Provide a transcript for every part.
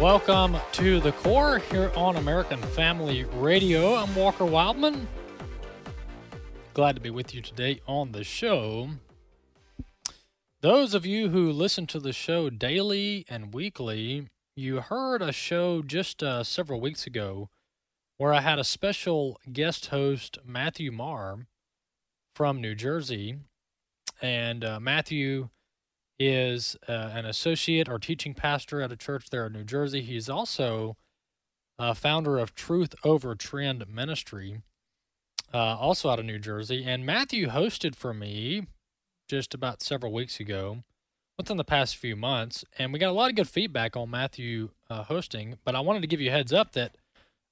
Welcome to the core here on American Family Radio. I'm Walker Wildman. Glad to be with you today on the show. Those of you who listen to the show daily and weekly, you heard a show just uh, several weeks ago where I had a special guest host, Matthew Marr from New Jersey. And uh, Matthew is uh, an associate or teaching pastor at a church there in New Jersey. He's also uh, founder of Truth Over Trend Ministry, uh, also out of New Jersey. And Matthew hosted for me just about several weeks ago, within the past few months, and we got a lot of good feedback on Matthew uh, hosting. But I wanted to give you a heads up that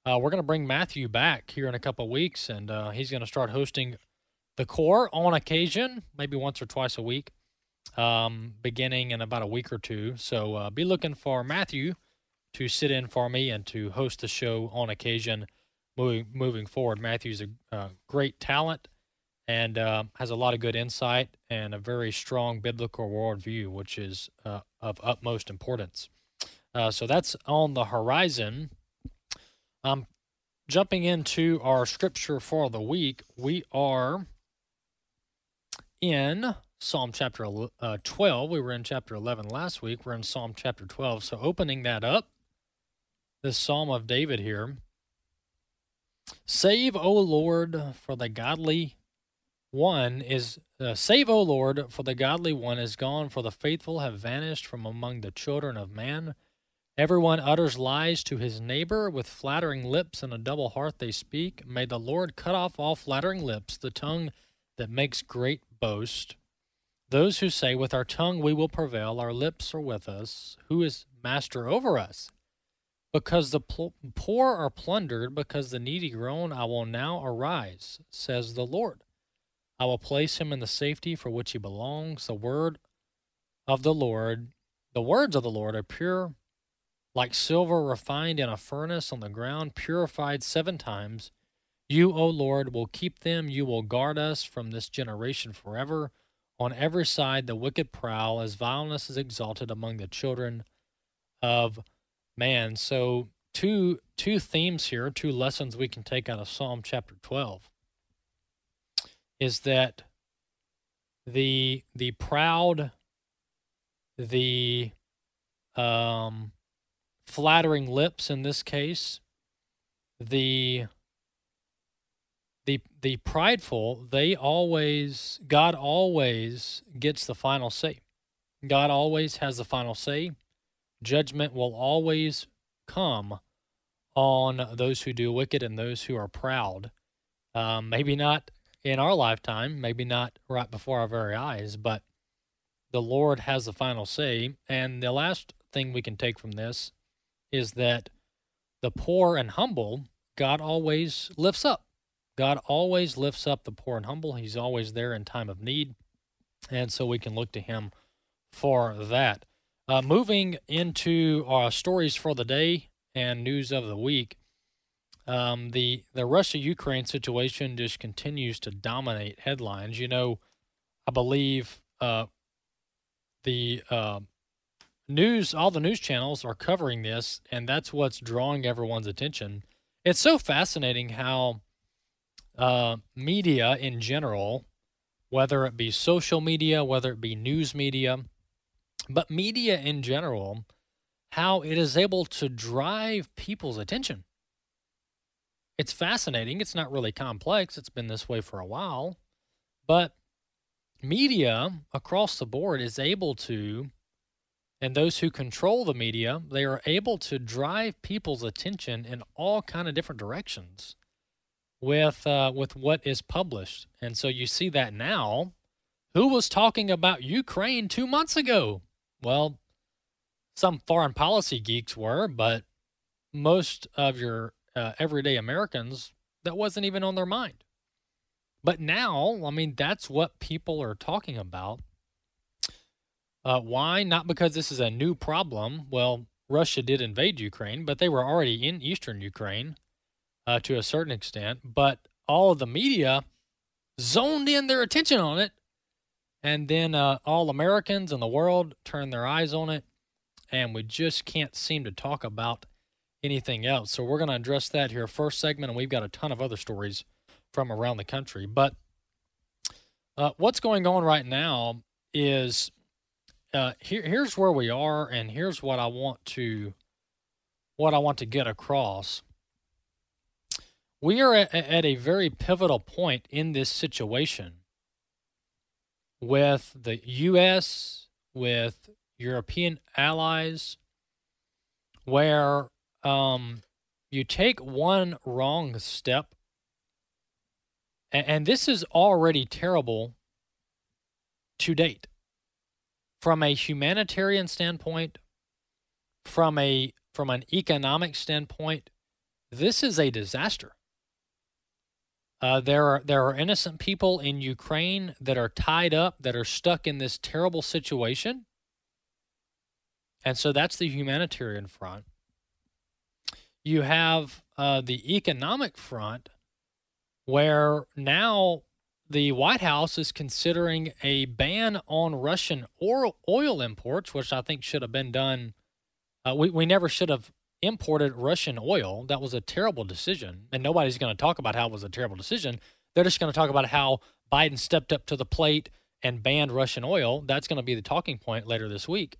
uh, we're going to bring Matthew back here in a couple of weeks, and uh, he's going to start hosting the core on occasion, maybe once or twice a week um, beginning in about a week or two. So uh, be looking for Matthew to sit in for me and to host the show on occasion moving, moving forward. Matthew's a uh, great talent and uh, has a lot of good insight and a very strong biblical worldview, which is uh, of utmost importance. Uh, so that's on the horizon. Um, jumping into our scripture for the week, we are in Psalm chapter uh, 12. We were in chapter 11 last week. We're in Psalm chapter 12. So, opening that up, this Psalm of David here Save, O Lord, for the godly one is, uh, save, O Lord, for the godly one is gone, for the faithful have vanished from among the children of man. Everyone utters lies to his neighbor with flattering lips and a double heart they speak. May the Lord cut off all flattering lips, the tongue that makes great boast. Those who say, With our tongue we will prevail, our lips are with us, who is master over us? Because the pl- poor are plundered, because the needy groan, I will now arise, says the Lord. I will place him in the safety for which he belongs. The word of the Lord, the words of the Lord are pure, like silver refined in a furnace on the ground, purified seven times. You, O Lord, will keep them. You will guard us from this generation forever. On every side the wicked prowl, as vileness is exalted among the children of man. So two two themes here, two lessons we can take out of Psalm chapter 12 is that the the proud the um flattering lips in this case the the the prideful they always god always gets the final say. God always has the final say. Judgment will always come on those who do wicked and those who are proud. Um, maybe not in our lifetime maybe not right before our very eyes but the lord has the final say. And the last thing we can take from this is that the poor and humble god always lifts up God always lifts up the poor and humble. He's always there in time of need. And so we can look to him for that. Uh, moving into our stories for the day and news of the week, um, the, the Russia Ukraine situation just continues to dominate headlines. You know, I believe uh, the uh, news, all the news channels are covering this, and that's what's drawing everyone's attention. It's so fascinating how uh, media in general, whether it be social media, whether it be news media, but media in general, how it is able to drive people's attention. It's fascinating. It's not really complex. It's been this way for a while. But media across the board is able to, and those who control the media, they are able to drive people's attention in all kind of different directions with uh, with what is published, and so you see that now. Who was talking about Ukraine two months ago? Well, some foreign policy geeks were, but most of your uh, everyday Americans, that wasn't even on their mind. But now, I mean, that's what people are talking about. Uh, why? Not because this is a new problem. Well, Russia did invade Ukraine, but they were already in eastern Ukraine uh, to a certain extent. But all of the media zoned in their attention on it. And then uh, all Americans in the world turned their eyes on it. And we just can't seem to talk about anything else. So we're going to address that here first segment. And we've got a ton of other stories from around the country. But uh, what's going on right now is uh, here, here's where we are, and here's what I want to what I want to get across. We are at, a very pivotal point in this situation with the U.S., with European allies, where um, you take one wrong step, and, and this is already terrible to date from a humanitarian standpoint, from a from an economic standpoint, this is a disaster. Uh, there are there are innocent people in Ukraine that are tied up, that are stuck in this terrible situation, and so that's the humanitarian front. You have uh, the economic front, where now the White House is considering a ban on Russian oil imports, which I think should have been done. Uh, we, we never should have imported Russian oil. That was a terrible decision. And nobody's going to talk about how it was a terrible decision. They're just going to talk about how Biden stepped up to the plate and banned Russian oil. That's going to be the talking point later this week.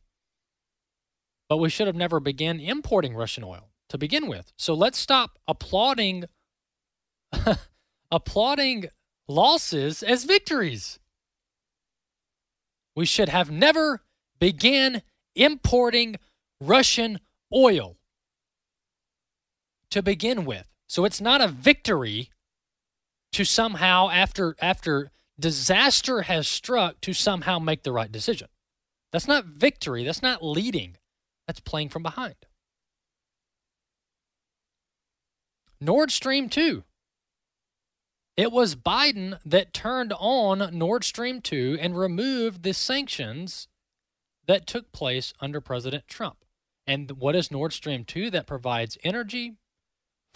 But we should have never begun importing Russian oil to begin with. So let's stop applauding applauding losses as victories. We should have never began importing Russian oil to begin with. So it's not a victory to somehow after after disaster has struck to somehow make the right decision. That's not victory, that's not leading. That's playing from behind. Nord Stream 2 it was Biden that turned on Nord Stream 2 and removed the sanctions that took place under President Trump. And what is Nord Stream 2? That provides energy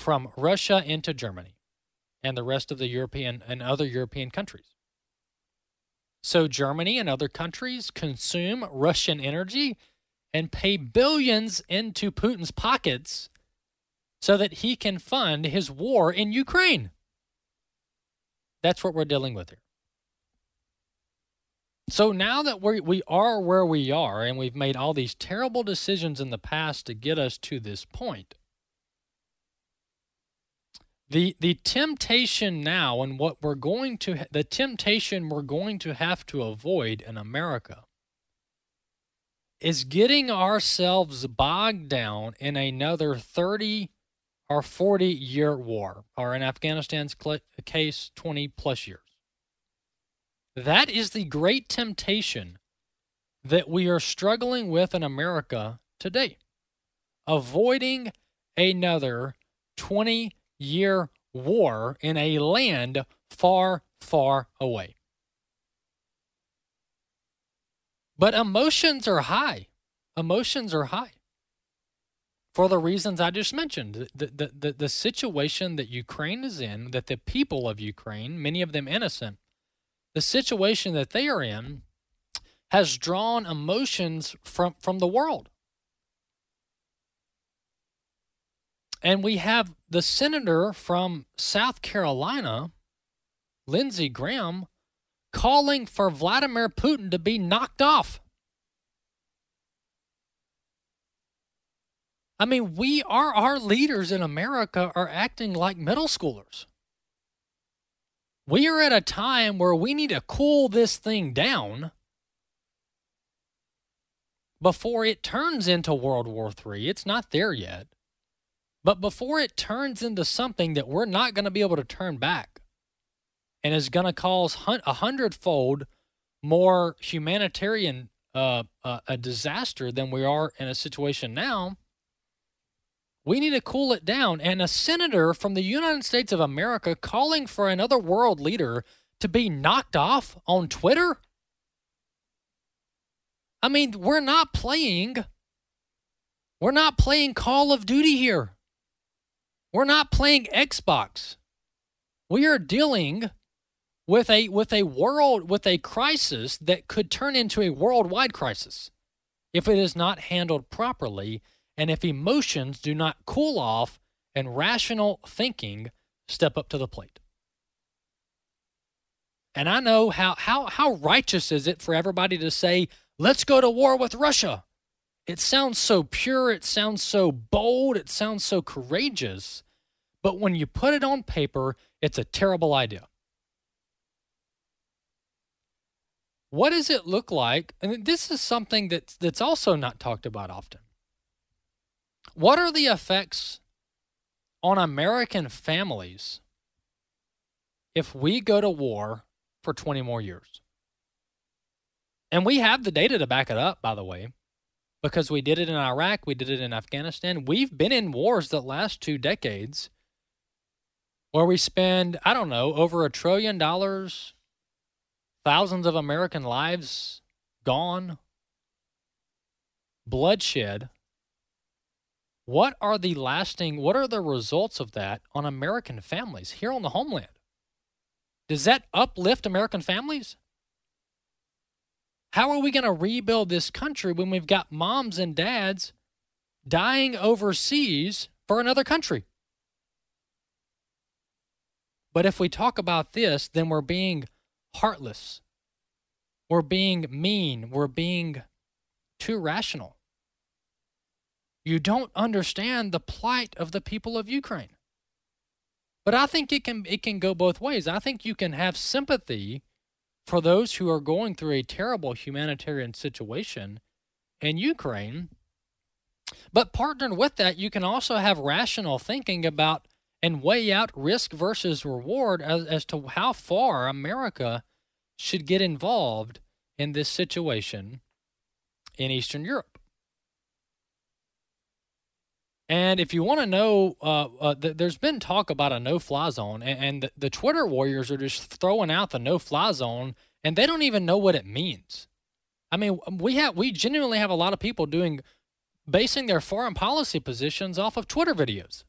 from Russia into Germany and the rest of the European and other European countries. So Germany and other countries consume Russian energy and pay billions into Putin's pockets so that he can fund his war in Ukraine. That's what we're dealing with here. So now that we we are where we are and we've made all these terrible decisions in the past to get us to this point. The the temptation now and what we're going to the temptation we're going to have to avoid in America is getting ourselves bogged down in another 30 or 40 year war, or in Afghanistan's case, 20 plus years. That is the great temptation that we are struggling with in America today. Avoiding another 20 year war in a land far, far away. But emotions are high. Emotions are high for the reasons I just mentioned. The, the, the, the, situation that Ukraine is in, that the people of Ukraine, many of them innocent, the situation that they are in has drawn emotions from, from the world. And we have the senator from South Carolina, Lindsey Graham, calling for Vladimir Putin to be knocked off. I mean, we are our leaders in America are acting like middle schoolers. We are at a time where we need to cool this thing down before it turns into World War III. It's not there yet. But before it turns into something that we're not going to be able to turn back and is going to cause a hundredfold more humanitarian uh, uh, a disaster than we are in a situation now. We need to cool it down. And a senator from the United States of America calling for another world leader to be knocked off on Twitter? I mean, we're not playing. We're not playing Call of Duty here. We're not playing Xbox. We are dealing with a with a world with a crisis that could turn into a worldwide crisis if it is not handled properly and if emotions do not cool off and rational thinking step up to the plate. And I know how how how righteous is it for everybody to say, "Let's go to war with Russia." It sounds so pure, it sounds so bold, it sounds so courageous. But when you put it on paper, it's a terrible idea. What does it look like? And this is something that's that's also not talked about often. What are the effects on American families if we go to war for 20 more years? And we have the data to back it up, by the way, because we did it in Iraq, we did it in Afghanistan. We've been in wars that last two decades where we spend, I don't know, over a trillion dollars, thousands of American lives gone, bloodshed what are the lasting, what are the results of that on American families here on the homeland? Does that uplift American families? How are we going to rebuild this country when we've got moms and dads dying overseas for another country? But if we talk about this, then we're being heartless. We're being mean. We're being too rational. You don't understand the plight of the people of Ukraine. But I think it can it can go both ways. I think you can have sympathy for those who are going through a terrible humanitarian situation in Ukraine. But partnered with that, you can also have rational thinking about and weigh out risk versus reward as, as to how far America should get involved in this situation in Eastern Europe. And if you want to know, uh, uh, th- there's been talk about a no-fly zone, and, and the, the Twitter warriors are just throwing out the no-fly zone, and they don't even know what it means. I mean, we have we genuinely have a lot of people doing basing their foreign policy positions off of Twitter videos.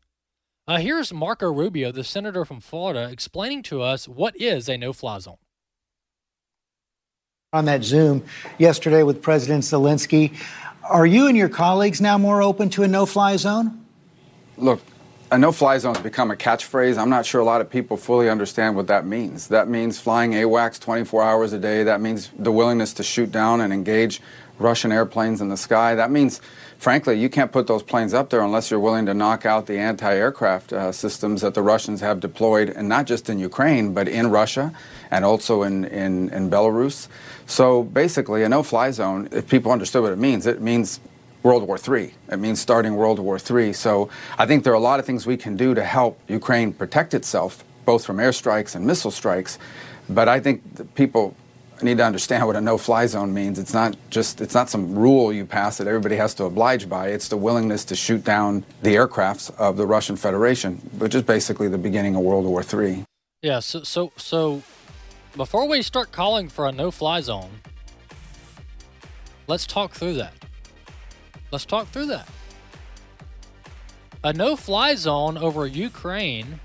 Uh, here's Marco Rubio, the senator from Florida, explaining to us what is a no-fly zone. On that Zoom yesterday with President Zelensky, are you and your colleagues now more open to a no fly zone? Look, a no fly zone has become a catchphrase. I'm not sure a lot of people fully understand what that means. That means flying AWACS 24 hours a day. That means the willingness to shoot down and engage Russian airplanes in the sky. That means, frankly, you can't put those planes up there unless you're willing to knock out the anti aircraft uh, systems that the Russians have deployed, and not just in Ukraine, but in Russia and also in, in, in Belarus. So basically, a no fly zone, if people understood what it means, it means World War III. It means starting World War III. So I think there are a lot of things we can do to help Ukraine protect itself, both from airstrikes and missile strikes. But I think people need to understand what a no-fly zone means. It's not just it's not some rule you pass that everybody has to oblige by. It's the willingness to shoot down the aircrafts of the Russian Federation, which is basically the beginning of World War III. Yeah. So so so before we start calling for a no fly zone, let's talk through that. Let's talk through that. A no fly zone over Ukraine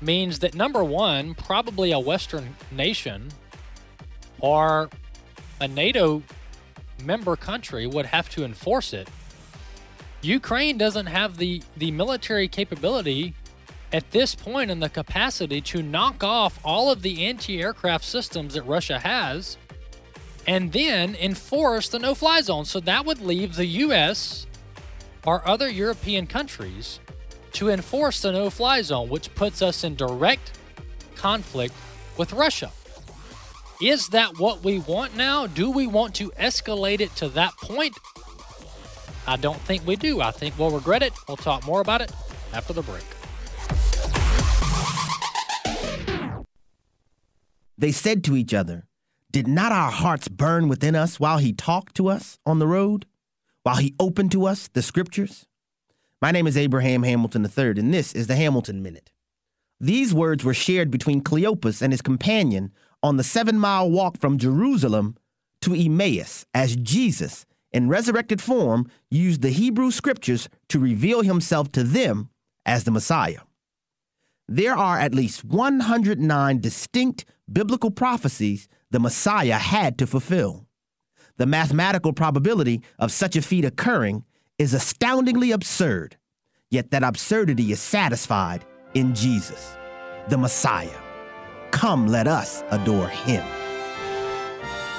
means that number one, probably a Western nation or a NATO member country would have to enforce it. Ukraine doesn't have the, the military capability at this point in the capacity to knock off all of the anti aircraft systems that Russia has and then enforce the no fly zone. So that would leave the U.S. or other European countries to enforce the no fly zone, which puts us in direct conflict with Russia. Is that what we want now? Do we want to escalate it to that point? I don't think we do. I think we'll regret it. We'll talk more about it after the break. They said to each other, Did not our hearts burn within us while he talked to us on the road? While he opened to us the scriptures? My name is Abraham Hamilton III, and this is the Hamilton Minute. These words were shared between Cleopas and his companion on the seven mile walk from Jerusalem to Emmaus as Jesus, in resurrected form, used the Hebrew scriptures to reveal himself to them as the Messiah. There are at least 109 distinct biblical prophecies the Messiah had to fulfill. The mathematical probability of such a feat occurring is astoundingly absurd, yet that absurdity is satisfied in Jesus, the Messiah. Come, let us adore him.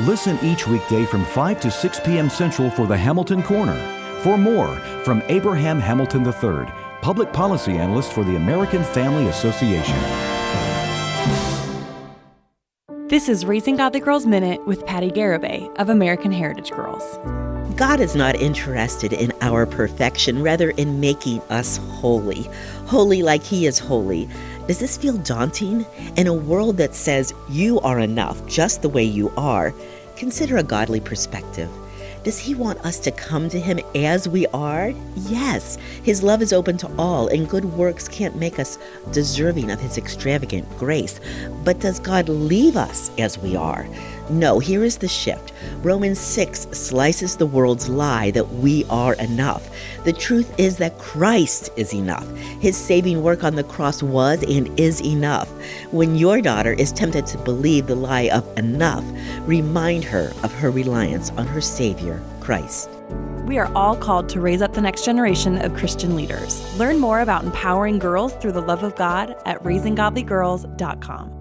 Listen each weekday from 5 to 6 p.m. Central for the Hamilton Corner. For more from Abraham Hamilton III, Public Policy Analyst for the American Family Association. This is Raising Godly Girls Minute with Patty Garibay of American Heritage Girls. God is not interested in our perfection, rather, in making us holy. Holy like He is holy. Does this feel daunting? In a world that says you are enough just the way you are, consider a godly perspective. Does he want us to come to him as we are? Yes. His love is open to all, and good works can't make us deserving of his extravagant grace. But does God leave us as we are? No, here is the shift. Romans 6 slices the world's lie that we are enough. The truth is that Christ is enough. His saving work on the cross was and is enough. When your daughter is tempted to believe the lie of enough, remind her of her reliance on her Savior, Christ. We are all called to raise up the next generation of Christian leaders. Learn more about empowering girls through the love of God at raisinggodlygirls.com.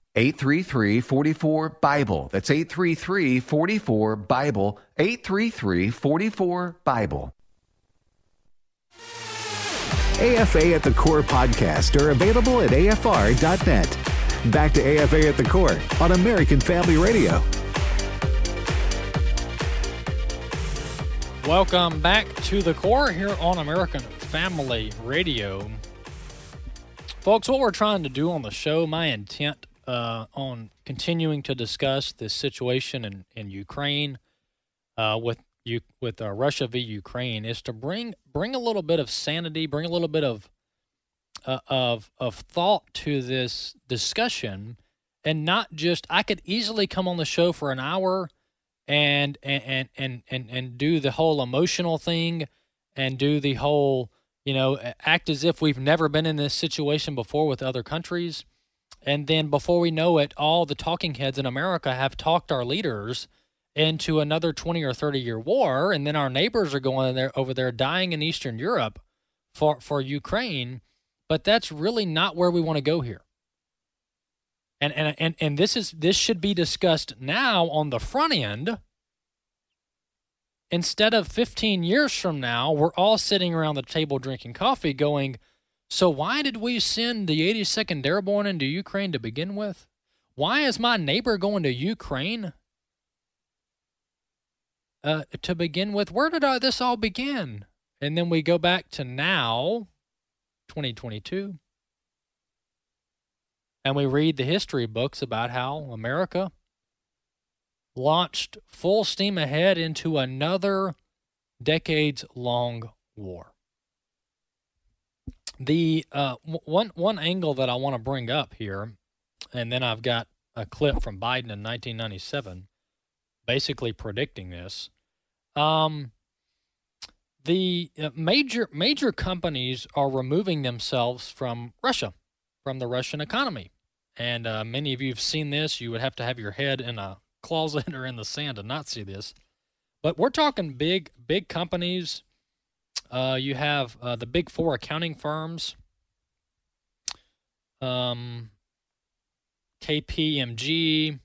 833 44 Bible. That's 833 44 Bible. 833 44 Bible. AFA at the Core podcast are available at afr.net. Back to AFA at the Core on American Family Radio. Welcome back to the core here on American Family Radio. Folks, what we're trying to do on the show, my intent uh, on continuing to discuss this situation in, in Ukraine uh, with you with uh, Russia v. Ukraine is to bring bring a little bit of sanity, bring a little bit of uh, of of thought to this discussion, and not just I could easily come on the show for an hour and and and and and do the whole emotional thing and do the whole you know act as if we've never been in this situation before with other countries and then before we know it, all the talking heads in America have talked our leaders into another 20 or 30 year war. And then our neighbors are going there over there dying in Eastern Europe for, for Ukraine. But that's really not where we want to go here. And, and, and, and this is this should be discussed now on the front end instead of 15 years from now we're all sitting around the table drinking coffee going so why did we send the 82nd Airborne into Ukraine to begin with? Why is my neighbor going to Ukraine? Uh, to begin with, where did all, this all begin? And then we go back to now, 2022, and we read the history books about how America launched full steam ahead into another decades long war the uh, one one angle that I want to bring up here, and then I've got a clip from Biden in 1997, basically predicting this. Um, the uh, major major companies are removing themselves from Russia, from the Russian economy, and uh, many of you have seen this. You would have to have your head in a closet or in the sand to not see this. But we're talking big big companies. Uh, you have uh, the big four accounting firms. Um, KPMG,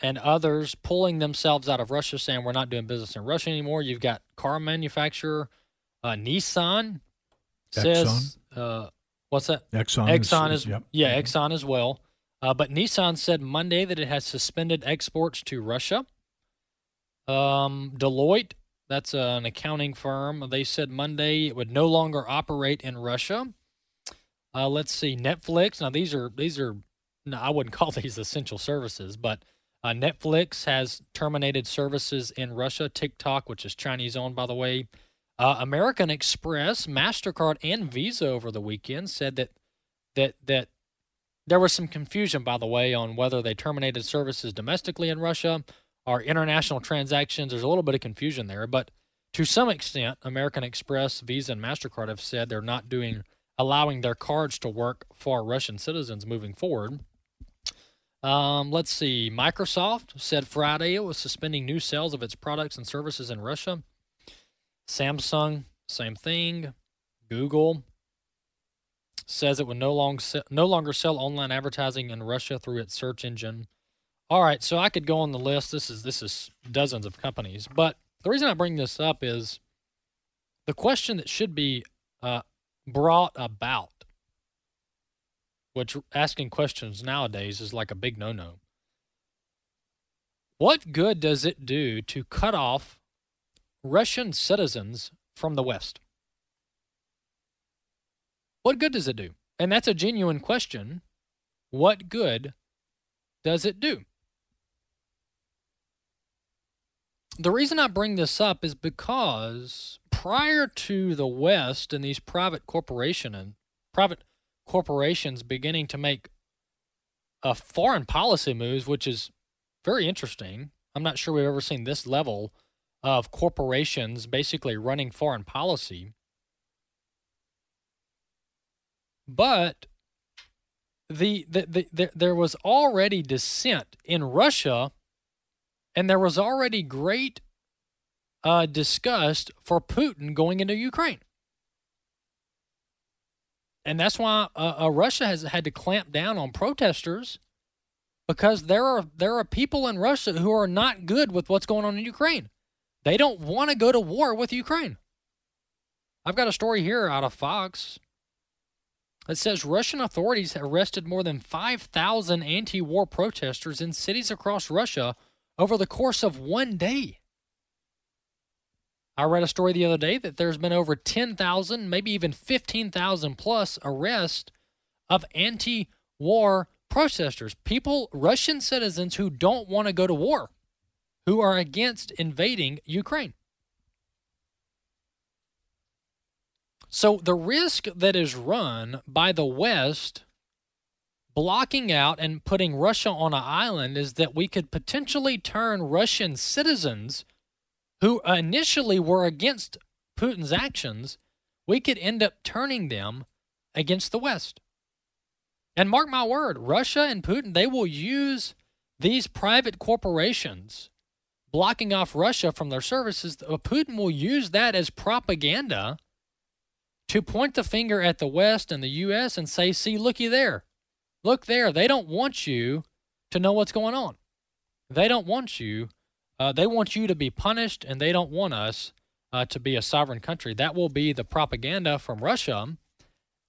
and others pulling themselves out of Russia, saying we're not doing business in Russia anymore. You've got car manufacturer uh, Nissan says, uh, "What's that?" Exxon. Exxon is, is yep. yeah, Exxon as well. Uh, but Nissan said Monday that it has suspended exports to Russia. Um, Deloitte, that's an accounting firm, they said Monday it would no longer operate in Russia. Uh, let's see, Netflix. Now these are these are no, I wouldn't call these essential services, but uh, Netflix has terminated services in Russia. TikTok, which is Chinese owned, by the way. Uh, American Express, Mastercard, and Visa over the weekend said that that that there was some confusion, by the way, on whether they terminated services domestically in Russia or international transactions. There's a little bit of confusion there, but to some extent, American Express, Visa, and Mastercard have said they're not doing allowing their cards to work for Russian citizens moving forward. Um, let's see. Microsoft said Friday it was suspending new sales of its products and services in Russia. Samsung, same thing. Google says it would no longer no longer sell online advertising in Russia through its search engine. All right, so I could go on the list. This is this is dozens of companies, but the reason I bring this up is the question that should be uh, brought about which asking questions nowadays is like a big no no. What good does it do to cut off Russian citizens from the West? What good does it do? And that's a genuine question. What good does it do? The reason I bring this up is because prior to the West and these private corporation and private corporations beginning to make a foreign policy moves, which is very interesting. I'm not sure we've ever seen this level of corporations basically running foreign policy. But the, the, the, the, there was already dissent in Russia, and there was already great uh, disgust for Putin going into Ukraine and that's why uh, uh, Russia has had to clamp down on protesters because there are there are people in Russia who are not good with what's going on in Ukraine. They don't want to go to war with Ukraine. I've got a story here out of Fox that says Russian authorities arrested more than 5,000 anti-war protesters in cities across Russia over the course of one day. I read a story the other day that there's been over 10,000, maybe even 15,000 plus arrests of anti war protesters, people, Russian citizens who don't want to go to war, who are against invading Ukraine. So the risk that is run by the West blocking out and putting Russia on an island is that we could potentially turn Russian citizens who initially were against Putin's actions, we could end up turning them against the West. And mark my word, Russia and Putin, they will use these private corporations blocking off Russia from their services. Uh, Putin will use that as propaganda to point the finger at the West and the U.S. and say, see, looky there. Look there. They don't want you to know what's going on. They don't want you uh, they want you to be punished, and they don't want us uh, to be a sovereign country. That will be the propaganda from Russia,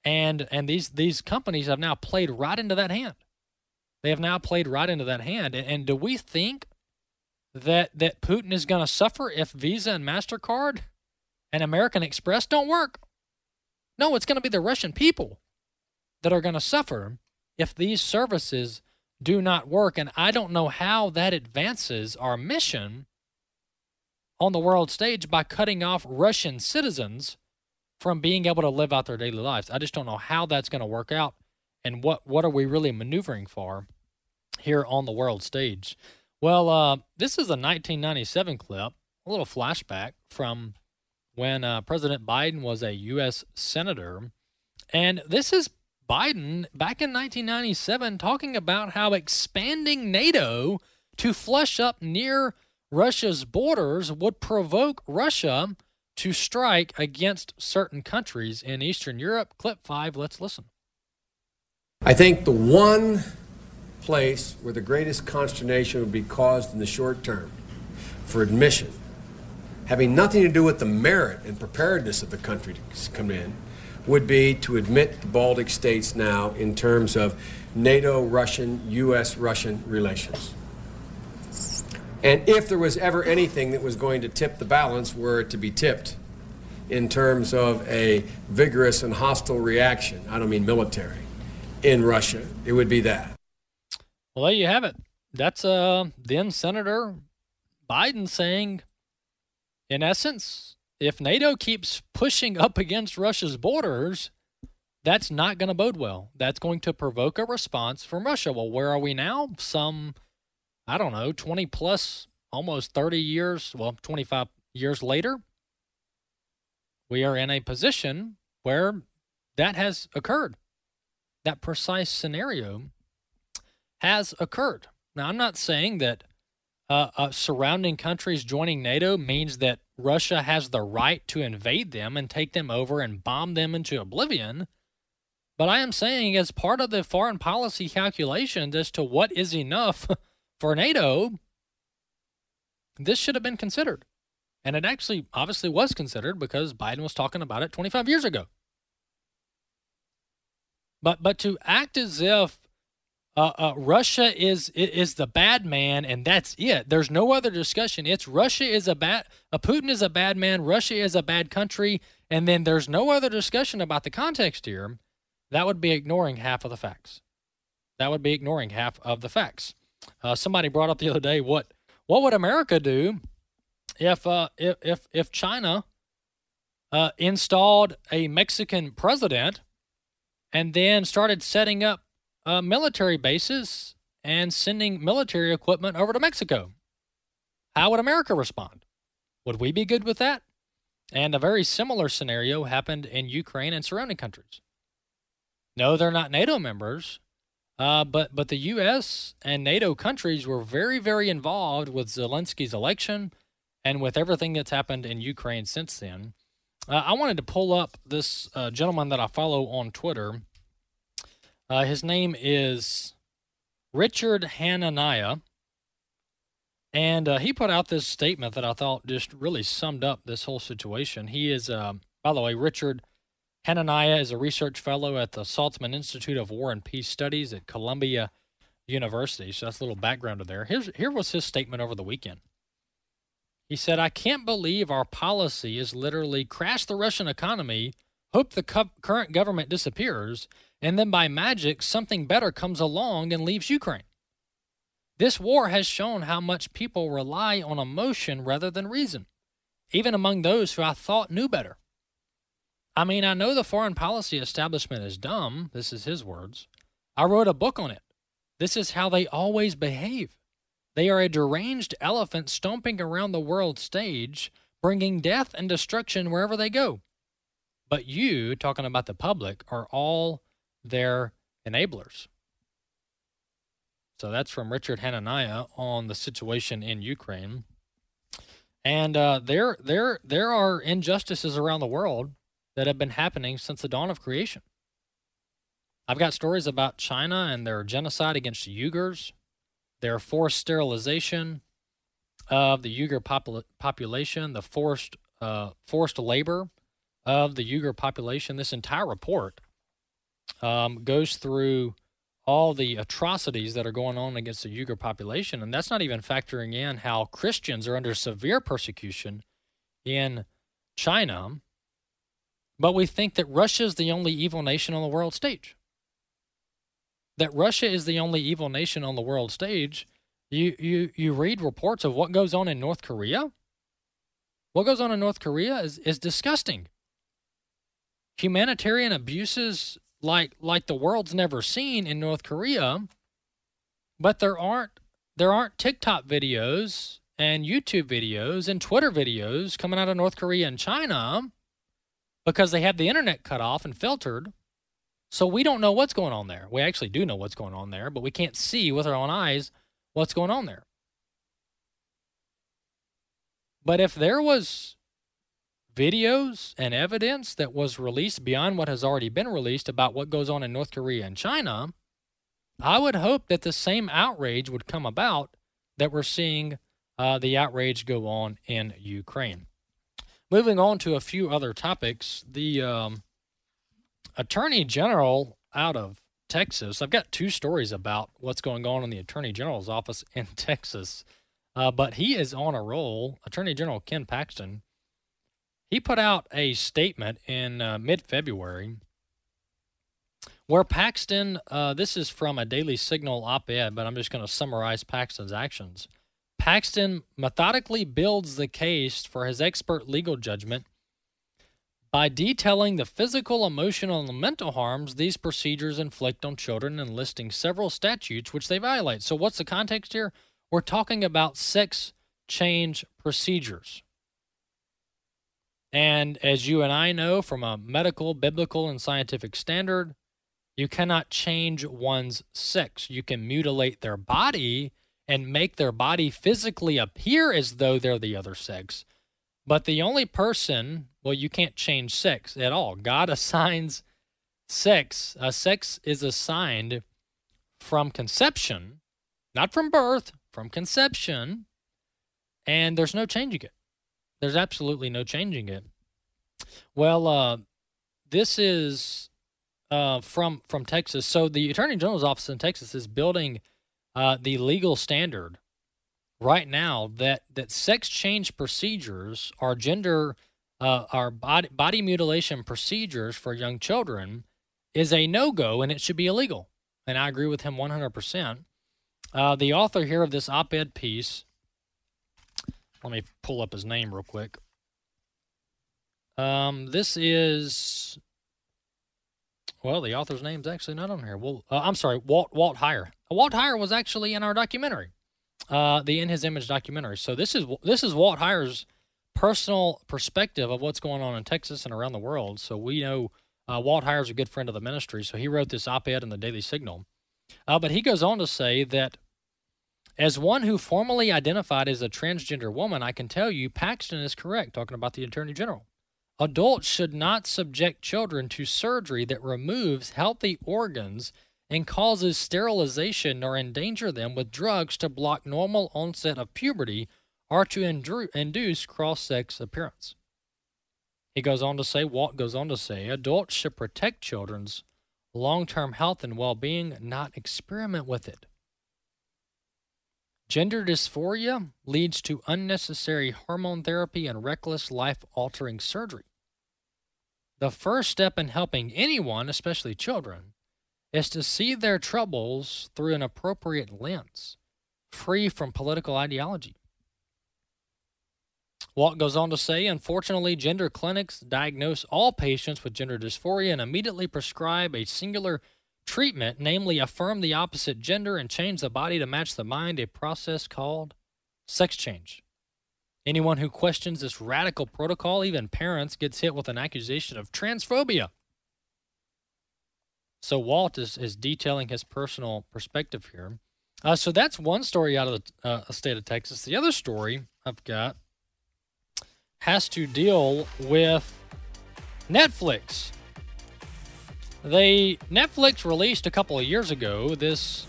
and and these these companies have now played right into that hand. They have now played right into that hand. And, and do we think that that Putin is going to suffer if Visa and Mastercard and American Express don't work? No, it's going to be the Russian people that are going to suffer if these services do not work. And I don't know how that advances our mission on the world stage by cutting off Russian citizens from being able to live out their daily lives. I just don't know how that's going to work out and what, what are we really maneuvering for here on the world stage. Well, uh, this is a 1997 clip. a little flashback from when uh, President Biden was a U.S. Senator. And this is Biden back in 1997 talking about how expanding NATO to flush up near Russia's borders would provoke Russia to strike against certain countries in Eastern Europe. Clip five, let's listen. I think the one place where the greatest consternation would be caused in the short term for admission, having nothing to do with the merit and preparedness of the country to come in, would be to admit the Baltic states now in terms of NATO Russian, U.S. Russian relations. And if there was ever anything that was going to tip the balance, were it to be tipped in terms of a vigorous and hostile reaction, I don't mean military, in Russia, it would be that. Well, there you have it. That's uh, then Senator Biden saying, in essence, if NATO keeps pushing up against Russia's borders, that's not going to bode well. That's going to provoke a response from Russia. Well, where are we now? Some, I don't know, 20 plus, almost 30 years, well, 25 years later, we are in a position where that has occurred. That precise scenario has occurred. Now, I'm not saying that uh, uh, surrounding countries joining NATO means that Russia has the right to invade them and take them over and bomb them into oblivion. But I am saying, as part of the foreign policy calculations as to what is enough for NATO, this should have been considered. And it actually obviously was considered because Biden was talking about it 25 years ago. But but to act as if uh, uh, Russia is is the bad man, and that's it. There's no other discussion. It's Russia is a bad, uh, Putin is a bad man. Russia is a bad country, and then there's no other discussion about the context here. That would be ignoring half of the facts. That would be ignoring half of the facts. Uh, somebody brought up the other day what what would America do if uh, if if, if China uh, installed a Mexican president and then started setting up uh, military bases and sending military equipment over to Mexico. How would America respond? Would we be good with that? And a very similar scenario happened in Ukraine and surrounding countries. No, they're not NATO members, uh, but but the U.S. and NATO countries were very very involved with Zelensky's election and with everything that's happened in Ukraine since then. Uh, I wanted to pull up this uh, gentleman that I follow on Twitter. Uh, his name is Richard Hanania. And uh, he put out this statement that I thought just really summed up this whole situation. He is, uh, by the way, Richard Hanania is a research fellow at the Saltzman Institute of War and Peace Studies at Columbia University. So that's a little background to there. Here's, here was his statement over the weekend. He said, I can't believe our policy is literally crash the Russian economy, hope the cu- current government disappears, and then by magic, something better comes along and leaves Ukraine. This war has shown how much people rely on emotion rather than reason, even among those who I thought knew better. I mean, I know the foreign policy establishment is dumb. This is his words. I wrote a book on it. This is how they always behave. They are a deranged elephant stomping around the world stage, bringing death and destruction wherever they go. But you, talking about the public, are all their enablers. So that's from Richard Hanania on the situation in Ukraine. And uh, there, there, there are injustices around the world that have been happening since the dawn of creation. I've got stories about China and their genocide against Uyghurs, their forced sterilization of the Uyghur popul- population, the forced uh, forced labor of the Uyghur population. This entire report um, goes through all the atrocities that are going on against the Uyghur population. And that's not even factoring in how Christians are under severe persecution in China. But we think that Russia is the only evil nation on the world stage. That Russia is the only evil nation on the world stage. You, you, you read reports of what goes on in North Korea. What goes on in North Korea is, is disgusting. Humanitarian abuses like like the world's never seen in North Korea, but there aren't there aren't TikTok videos and YouTube videos and Twitter videos coming out of North Korea and China because they have the internet cut off and filtered. So we don't know what's going on there. We actually do know what's going on there, but we can't see with our own eyes what's going on there. But if there was videos and evidence that was released beyond what has already been released about what goes on in North Korea and China, I would hope that the same outrage would come about that we're seeing uh, the outrage go on in Ukraine. Moving on to a few other topics, the um, Attorney General out of Texas, I've got two stories about what's going on in the Attorney General's office in Texas, uh, but he is on a roll. Attorney General Ken Paxton he put out a statement in uh, mid February where Paxton, uh, this is from a Daily Signal op ed, but I'm just going to summarize Paxton's actions. Paxton methodically builds the case for his expert legal judgment by detailing the physical, emotional, and mental harms these procedures inflict on children and listing several statutes which they violate. So, what's the context here? We're talking about sex change procedures. And as you and I know from a medical, biblical, and scientific standard, you cannot change one's sex. You can mutilate their body and make their body physically appear as though they're the other sex. But the only person, well, you can't change sex at all. God assigns sex. A sex is assigned from conception, not from birth, from conception, and there's no changing it. There's absolutely no changing it. Well, uh, this is uh, from from Texas. So the Attorney General's office in Texas is building uh, the legal standard right now that that sex change procedures are gender uh, are body, body mutilation procedures for young children is a no go and it should be illegal. And I agree with him 100%. Uh, the author here of this op ed piece let me pull up his name real quick. Um, this is well, the author's name's actually not on here. Well, uh, I'm sorry, Walt Walt Heyer. Walt Heyer was actually in our documentary, uh, the In His Image documentary. So this is this is Walt Heyer's personal perspective of what's going on in Texas and around the world. So we know uh, Walt Heyer's a good friend of the ministry. So he wrote this op-ed in the Daily Signal. Uh, but he goes on to say that as one who formally identified as a transgender woman, I can tell you Paxton is correct, talking about the Attorney General. Adults should not subject children to surgery that removes healthy organs and causes sterilization or endanger them with drugs to block normal onset of puberty or to induce cross sex appearance. He goes on to say, Walt goes on to say, adults should protect children's long term health and well being, not experiment with it. Gender dysphoria leads to unnecessary hormone therapy and reckless life altering surgery. The first step in helping anyone, especially children, is to see their troubles through an appropriate lens, free from political ideology. Walt goes on to say, unfortunately, gender clinics diagnose all patients with gender dysphoria and immediately prescribe a singular treatment, namely affirm the opposite gender and change the body to match the mind, a process called sex change. Anyone who questions this radical protocol, even parents, gets hit with an accusation of transphobia. So Walt is, is detailing his personal perspective here. Uh, so that's one story out of the uh, state of Texas. The other story I've got has to deal with Netflix. They Netflix released a couple of years ago this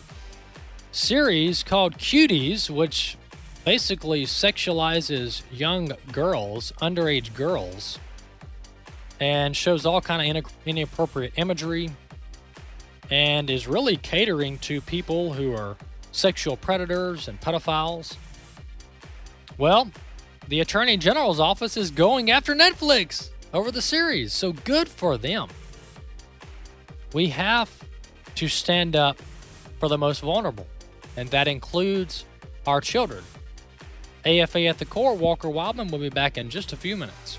series called Cuties, which basically sexualizes young girls, underage girls, and shows all kind of inappropriate imagery, and is really catering to people who are sexual predators and pedophiles. Well, the Attorney General's office is going after Netflix over the series, so good for them. We have to stand up for the most vulnerable, and that includes our children. AFA at the core, Walker Wildman will be back in just a few minutes.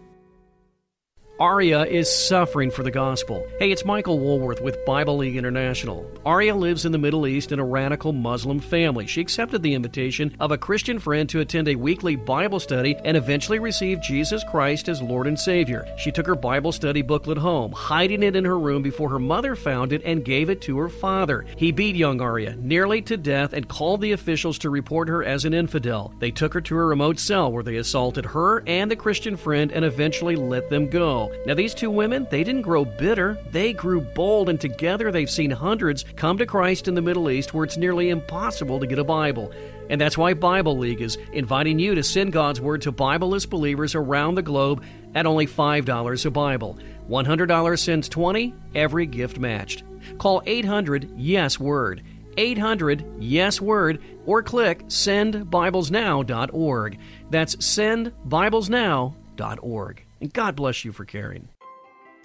Aria is suffering for the gospel. Hey, it's Michael Woolworth with Bible League International. Aria lives in the Middle East in a radical Muslim family. She accepted the invitation of a Christian friend to attend a weekly Bible study and eventually received Jesus Christ as Lord and Savior. She took her Bible study booklet home, hiding it in her room before her mother found it and gave it to her father. He beat young Aria nearly to death and called the officials to report her as an infidel. They took her to a remote cell where they assaulted her and the Christian friend and eventually let them go. Now, these two women, they didn't grow bitter, they grew bold, and together they've seen hundreds come to Christ in the Middle East where it's nearly impossible to get a Bible. And that's why Bible League is inviting you to send God's Word to Bibleless believers around the globe at only $5 a Bible. $100 sends 20, every gift matched. Call 800 Yes Word. 800 Yes Word or click sendbiblesnow.org. That's sendbiblesnow.org. And God bless you for caring.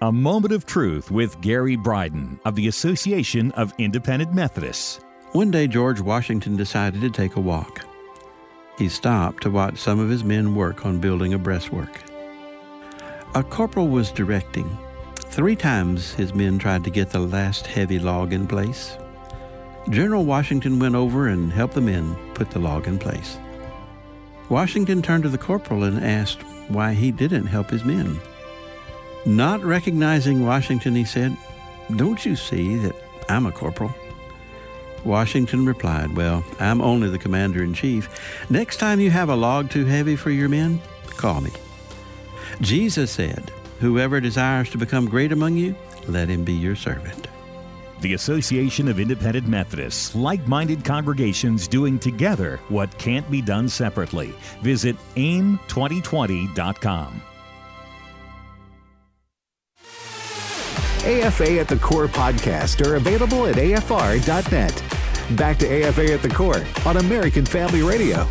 A Moment of Truth with Gary Bryden of the Association of Independent Methodists. One day, George Washington decided to take a walk. He stopped to watch some of his men work on building a breastwork. A corporal was directing. Three times his men tried to get the last heavy log in place. General Washington went over and helped the men put the log in place. Washington turned to the corporal and asked why he didn't help his men. Not recognizing Washington, he said, Don't you see that I'm a corporal? Washington replied, Well, I'm only the commander in chief. Next time you have a log too heavy for your men, call me. Jesus said, Whoever desires to become great among you, let him be your servant. The Association of Independent Methodists, like minded congregations doing together what can't be done separately. Visit aim2020.com. AFA at the Core podcast are available at afr.net. Back to AFA at the Core on American Family Radio.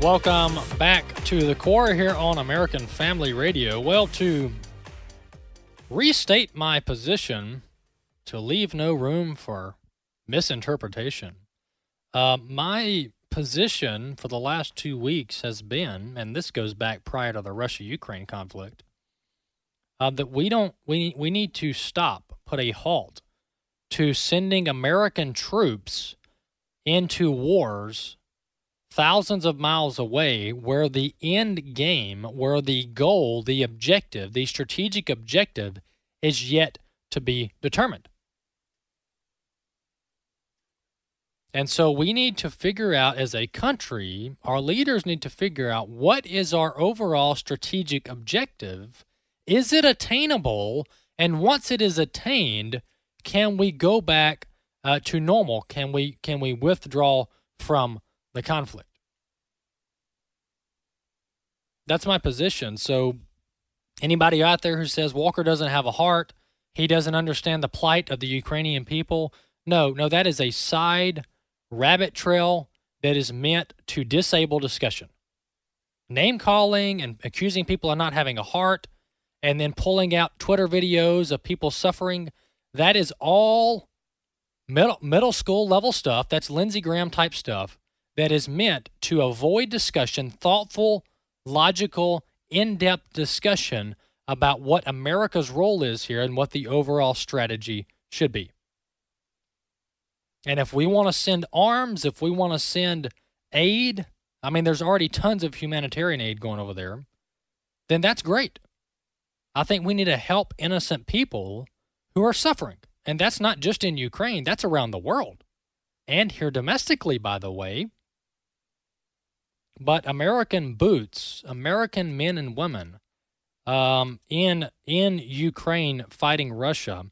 Welcome back to the Core here on American Family Radio. Well, to restate my position to leave no room for misinterpretation. Uh, my position for the last two weeks has been, and this goes back prior to the Russia-Ukraine conflict, uh, that we don't we we need to stop, put a halt to sending American troops into wars thousands of miles away where the end game, where the goal, the objective, the strategic objective is yet to be determined. And so we need to figure out as a country, our leaders need to figure out what is our overall strategic objective. Is it attainable? And once it is attained, can we go back uh, to normal? Can we can we withdraw from the conflict. That's my position. So, anybody out there who says Walker doesn't have a heart, he doesn't understand the plight of the Ukrainian people, no, no, that is a side rabbit trail that is meant to disable discussion. Name calling and accusing people of not having a heart and then pulling out Twitter videos of people suffering, that is all middle, middle school level stuff. That's Lindsey Graham type stuff that is meant to avoid discussion, thoughtful, logical, in depth discussion about what America's role is here and what the overall strategy should be. And if we want to send arms, if we want to send aid, I mean, there's already tons of humanitarian aid going over there. then that's great. I think we need to help innocent people who are suffering. And that's not just in Ukraine, that's around the world. And here domestically, by the way. But American boots, American men and women um, in in Ukraine fighting Russia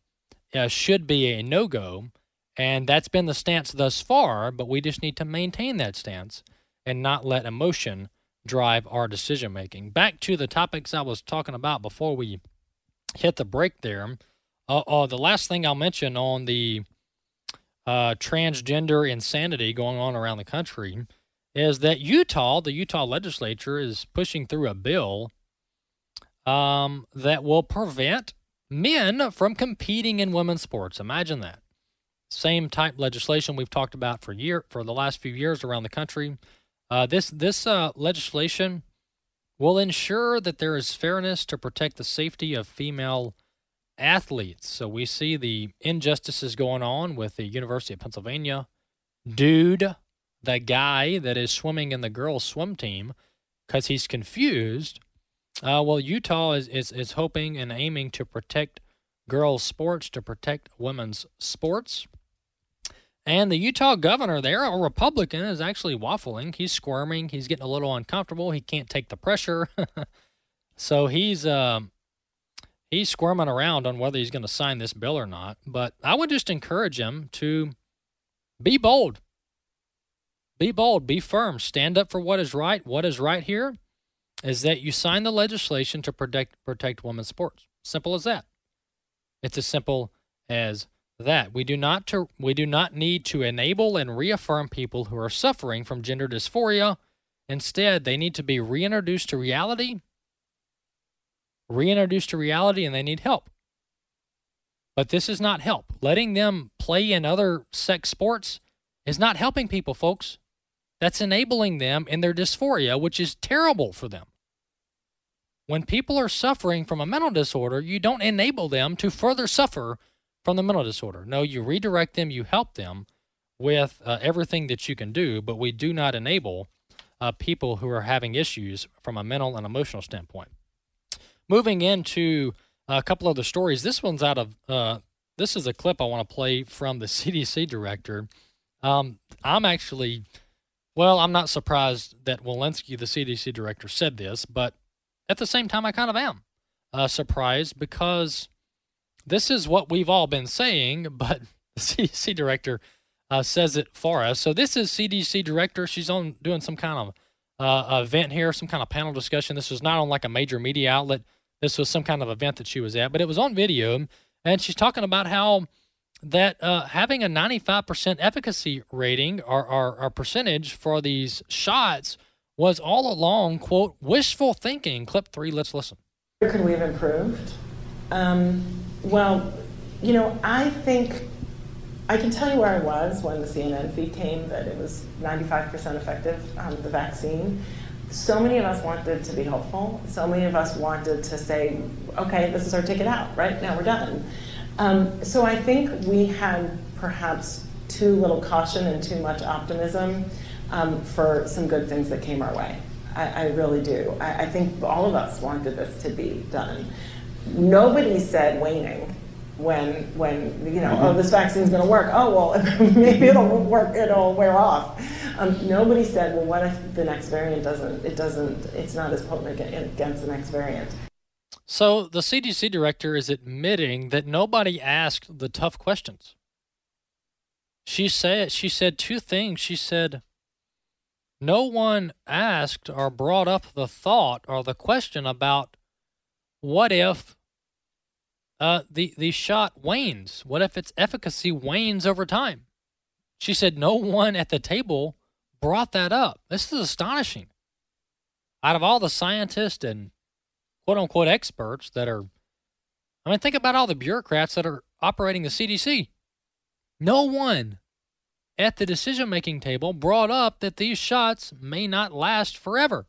uh, should be a no go, and that's been the stance thus far. But we just need to maintain that stance and not let emotion drive our decision making. Back to the topics I was talking about before we hit the break there. Uh, uh, the last thing I'll mention on the uh, transgender insanity going on around the country is that Utah, the Utah legislature, is pushing through a bill um, that will prevent men from competing in women's sports. Imagine that. Same type legislation we've talked about for year for the last few years around the country. Uh, this this uh, legislation will ensure that there is fairness to protect the safety of female athletes. So we see the injustices going on with the University of Pennsylvania dude, the guy that is swimming in the girls' swim team, because he's confused. Uh, well, Utah is, is is hoping and aiming to protect girls' sports, to protect women's sports. And the Utah governor there, a Republican, is actually waffling. He's squirming. He's getting a little uncomfortable. He can't take the pressure. so he's um, he's squirming around on whether he's going to sign this bill or not. But I would just encourage him to be bold. Be bold. Be firm. Stand up for what is right. What is right here is that you sign the legislation to protect protect women's sports. Simple as that. It's as simple as that we do not to, we do not need to enable and reaffirm people who are suffering from gender dysphoria. Instead, they need to be reintroduced to reality, reintroduced to reality, and they need help. But this is not help. Letting them play in other sex sports is not helping people, folks. That's enabling them in their dysphoria, which is terrible for them. When people are suffering from a mental disorder, you don't enable them to further suffer from the mental disorder. No, you redirect them, you help them with uh, everything that you can do, but we do not enable uh, people who are having issues from a mental and emotional standpoint. Moving into a couple other stories. This one's out of, uh, this is a clip I want to play from the CDC director. Um, I'm actually, well, I'm not surprised that Walensky, the CDC director, said this, but at the same time, I kind of am uh, surprised because this is what we've all been saying, but the CDC director uh, says it for us. So this is CDC director. She's on doing some kind of uh, event here, some kind of panel discussion. This was not on like a major media outlet. This was some kind of event that she was at, but it was on video, and she's talking about how that uh, having a 95% efficacy rating or, or, or percentage for these shots was all along quote wishful thinking. Clip three. Let's listen. Could we have improved? Um, well, you know, I think I can tell you where I was when the CNN feed came that it was 95% effective, um, the vaccine. So many of us wanted to be hopeful. So many of us wanted to say, okay, this is our ticket out, right? Now we're done. Um, so I think we had perhaps too little caution and too much optimism um, for some good things that came our way. I, I really do. I, I think all of us wanted this to be done nobody said waning when when you know mm-hmm. oh this vaccine's going to work oh well maybe it'll work it'll wear off um, nobody said well what if the next variant doesn't it doesn't it's not as potent against the next variant so the cdc director is admitting that nobody asked the tough questions she said she said two things she said no one asked or brought up the thought or the question about what if uh, the the shot wanes? What if its efficacy wanes over time? She said no one at the table brought that up. This is astonishing. Out of all the scientists and quote unquote experts that are, I mean, think about all the bureaucrats that are operating the CDC. No one at the decision making table brought up that these shots may not last forever.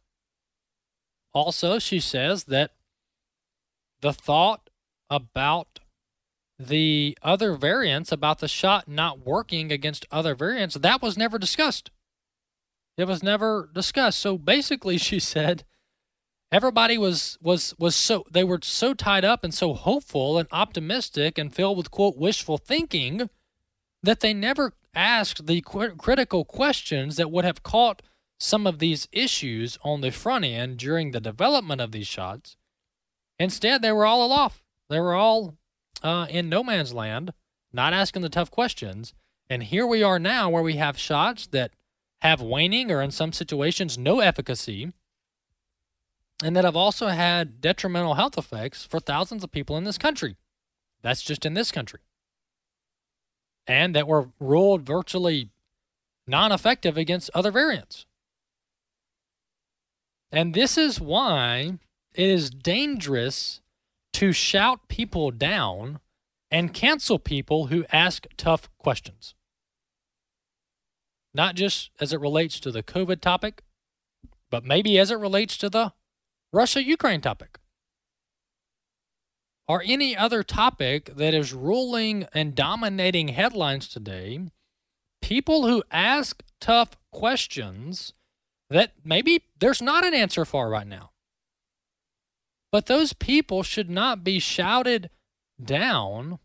Also, she says that the thought about the other variants, about the shot not working against other variants, that was never discussed. It was never discussed. So basically, she said, Everybody was was was so they were so tied up and so hopeful and optimistic and filled with quote wishful thinking that they never asked the qu- critical questions that would have caught some of these issues on the front end during the development of these shots. Instead, they were all aloft. They were all uh, in no man's land, not asking the tough questions. And here we are now where we have shots that have waning or in some situations no efficacy and that have also had detrimental health effects for thousands of people in this country. That's just in this country. And that were ruled virtually non effective against other variants. And this is why it is dangerous to shout people down and cancel people who ask tough questions. Not just as it relates to the COVID topic, but maybe as it relates to the Russia Ukraine topic or any other topic that is ruling and dominating headlines today. People who ask tough questions that maybe there's not an answer for right now. But those people should not be shouted down,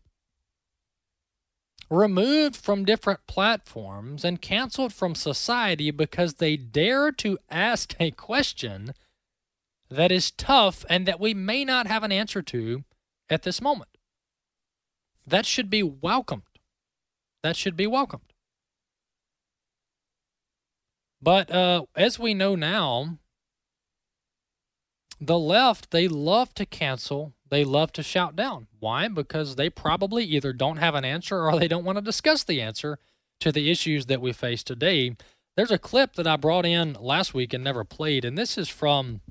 removed from different platforms, and canceled from society because they dare to ask a question that is tough and that we may not have an answer to at this moment. That should be welcomed. That should be welcomed. But uh, as we know now, the left, they love to cancel, they love to shout down. Why? Because they probably either don't have an answer or they don't want to discuss the answer to the issues that we face today. There's a clip that I brought in last week and never played, and this is from,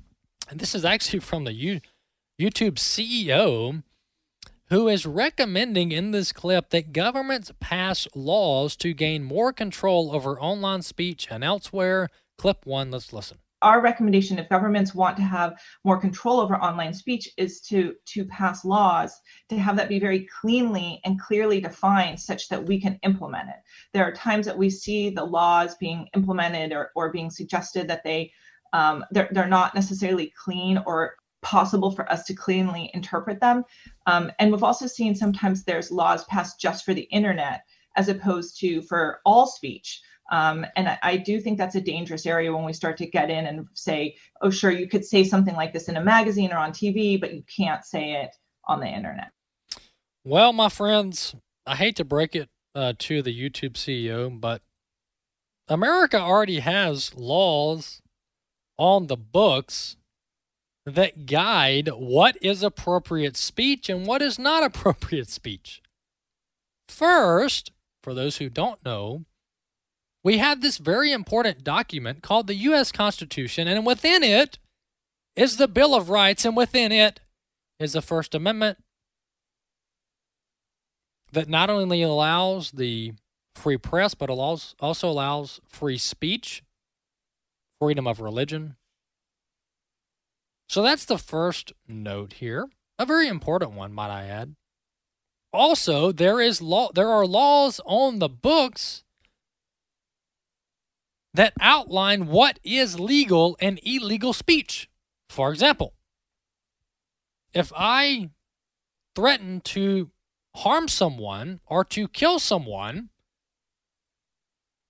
and this is actually from the U, YouTube CEO who is recommending in this clip that governments pass laws to gain more control over online speech and elsewhere. Clip one, let's listen our recommendation if governments want to have more control over online speech is to to pass laws to have that be very cleanly and clearly defined such that we can implement it there are times that we see the laws being implemented or, or being suggested that they um, they're, they're not necessarily clean or possible for us to cleanly interpret them um, and we've also seen sometimes there's laws passed just for the internet as opposed to for all speech um, and I, I, do think that's a dangerous area when we start to get in and say, oh, sure, you could say something like this in a magazine or on TV, but you can't say it on the internet. Well, my friends, I hate to break it uh, to the YouTube CEO, but America already has laws on the books that guide what is appropriate speech and what is not appropriate speech. First, for those who don't know, we have this very important document called the U.S. Constitution, and within it is the Bill of Rights, and within it is the First Amendment that not only allows the free press, but allows, also allows free speech, freedom of religion. So that's the first note here, a very important one, might I add. Also, there is law. There are laws on the books that outline what is legal and illegal speech. For example, if I threaten to harm someone or to kill someone,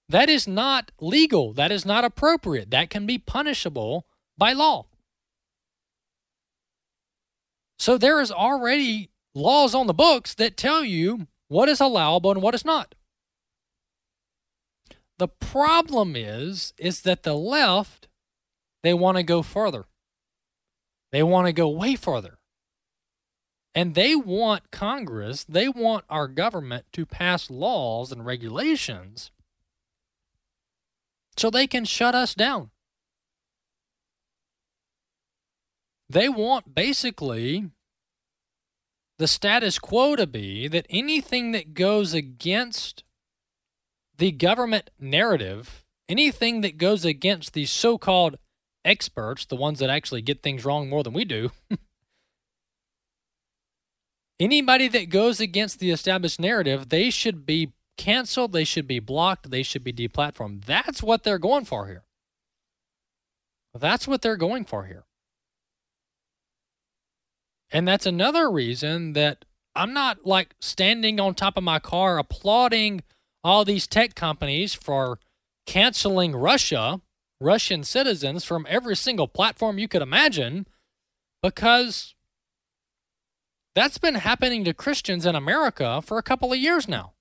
that is not legal. That is not appropriate. That can be punishable by law. So there is already laws on the books that tell you what is allowable and what is not. The problem is is that the left they want to go further. They want to go way further. And they want Congress, they want our government to pass laws and regulations so they can shut us down. They want basically the status quo to be that anything that goes against the government narrative, anything that goes against these so called experts, the ones that actually get things wrong more than we do, anybody that goes against the established narrative, they should be canceled, they should be blocked, they should be deplatformed. That's what they're going for here. That's what they're going for here. And that's another reason that I'm not like standing on top of my car applauding all these tech companies for canceling Russia, Russian citizens from every single platform you could imagine, because that's been happening to Christians in America for a couple of years now.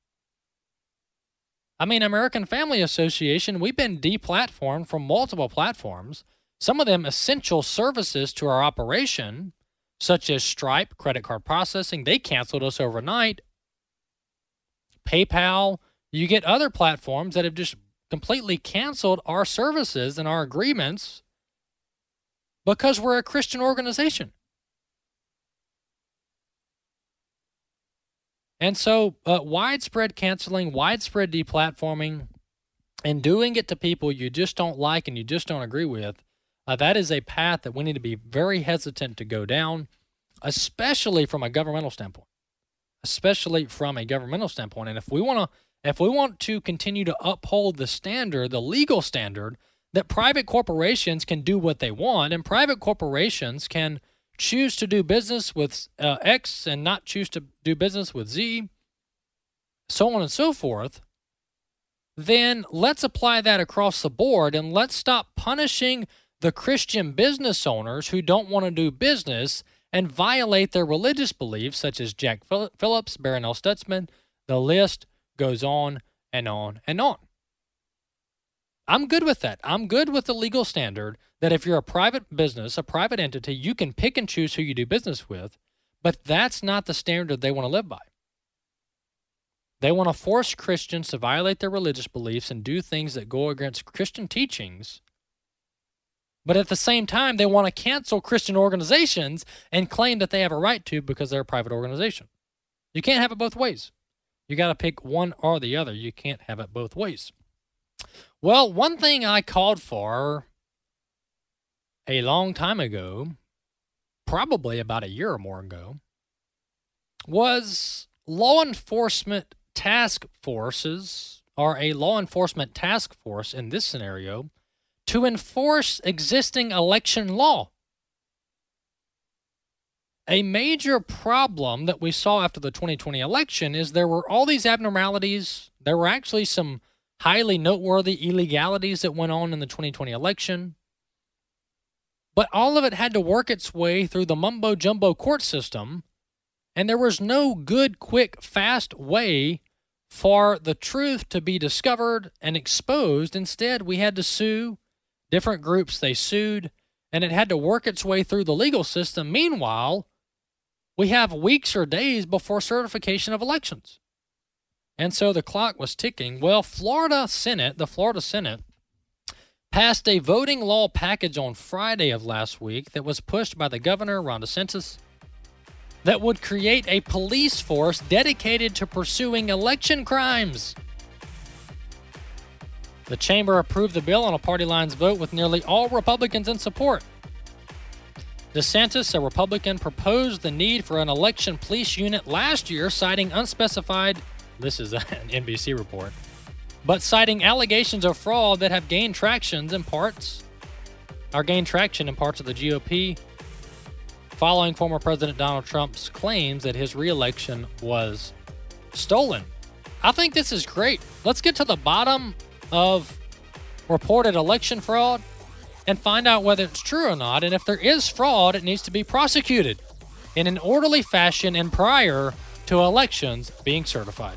I mean, American Family Association, we've been deplatformed from multiple platforms, some of them essential services to our operation, such as Stripe, credit card processing. They canceled us overnight. PayPal, you get other platforms that have just completely canceled our services and our agreements because we're a Christian organization. And so, uh, widespread canceling, widespread deplatforming, and doing it to people you just don't like and you just don't agree with, uh, that is a path that we need to be very hesitant to go down, especially from a governmental standpoint. Especially from a governmental standpoint. And if we want to if we want to continue to uphold the standard, the legal standard, that private corporations can do what they want, and private corporations can choose to do business with uh, X and not choose to do business with Z, so on and so forth, then let's apply that across the board and let's stop punishing the Christian business owners who don't want to do business and violate their religious beliefs, such as Jack Phillips, Barronelle Stutzman. The list goes on and on and on. I'm good with that. I'm good with the legal standard that if you're a private business, a private entity, you can pick and choose who you do business with, but that's not the standard they want to live by. They want to force Christians to violate their religious beliefs and do things that go against Christian teachings. But at the same time, they want to cancel Christian organizations and claim that they have a right to because they're a private organization. You can't have it both ways. You got to pick one or the other. You can't have it both ways. Well, one thing I called for a long time ago, probably about a year or more ago, was law enforcement task forces, or a law enforcement task force in this scenario, to enforce existing election law. A major problem that we saw after the 2020 election is there were all these abnormalities. There were actually some highly noteworthy illegalities that went on in the 2020 election. But all of it had to work its way through the mumbo jumbo court system, and there was no good, quick, fast way for the truth to be discovered and exposed. Instead, we had to sue different groups, they sued, and it had to work its way through the legal system. Meanwhile, we have weeks or days before certification of elections. And so the clock was ticking. Well, Florida Senate, the Florida Senate, passed a voting law package on Friday of last week that was pushed by the governor, Ron DeSantis, that would create a police force dedicated to pursuing election crimes. The chamber approved the bill on a party lines vote with nearly all Republicans in support. DeSantis, a Republican, proposed the need for an election police unit last year, citing unspecified this is an NBC report. But citing allegations of fraud that have gained traction in parts, are gained traction in parts of the GOP, following former President Donald Trump's claims that his reelection was stolen. I think this is great. Let's get to the bottom of reported election fraud and find out whether it's true or not. And if there is fraud, it needs to be prosecuted in an orderly fashion and prior to elections being certified.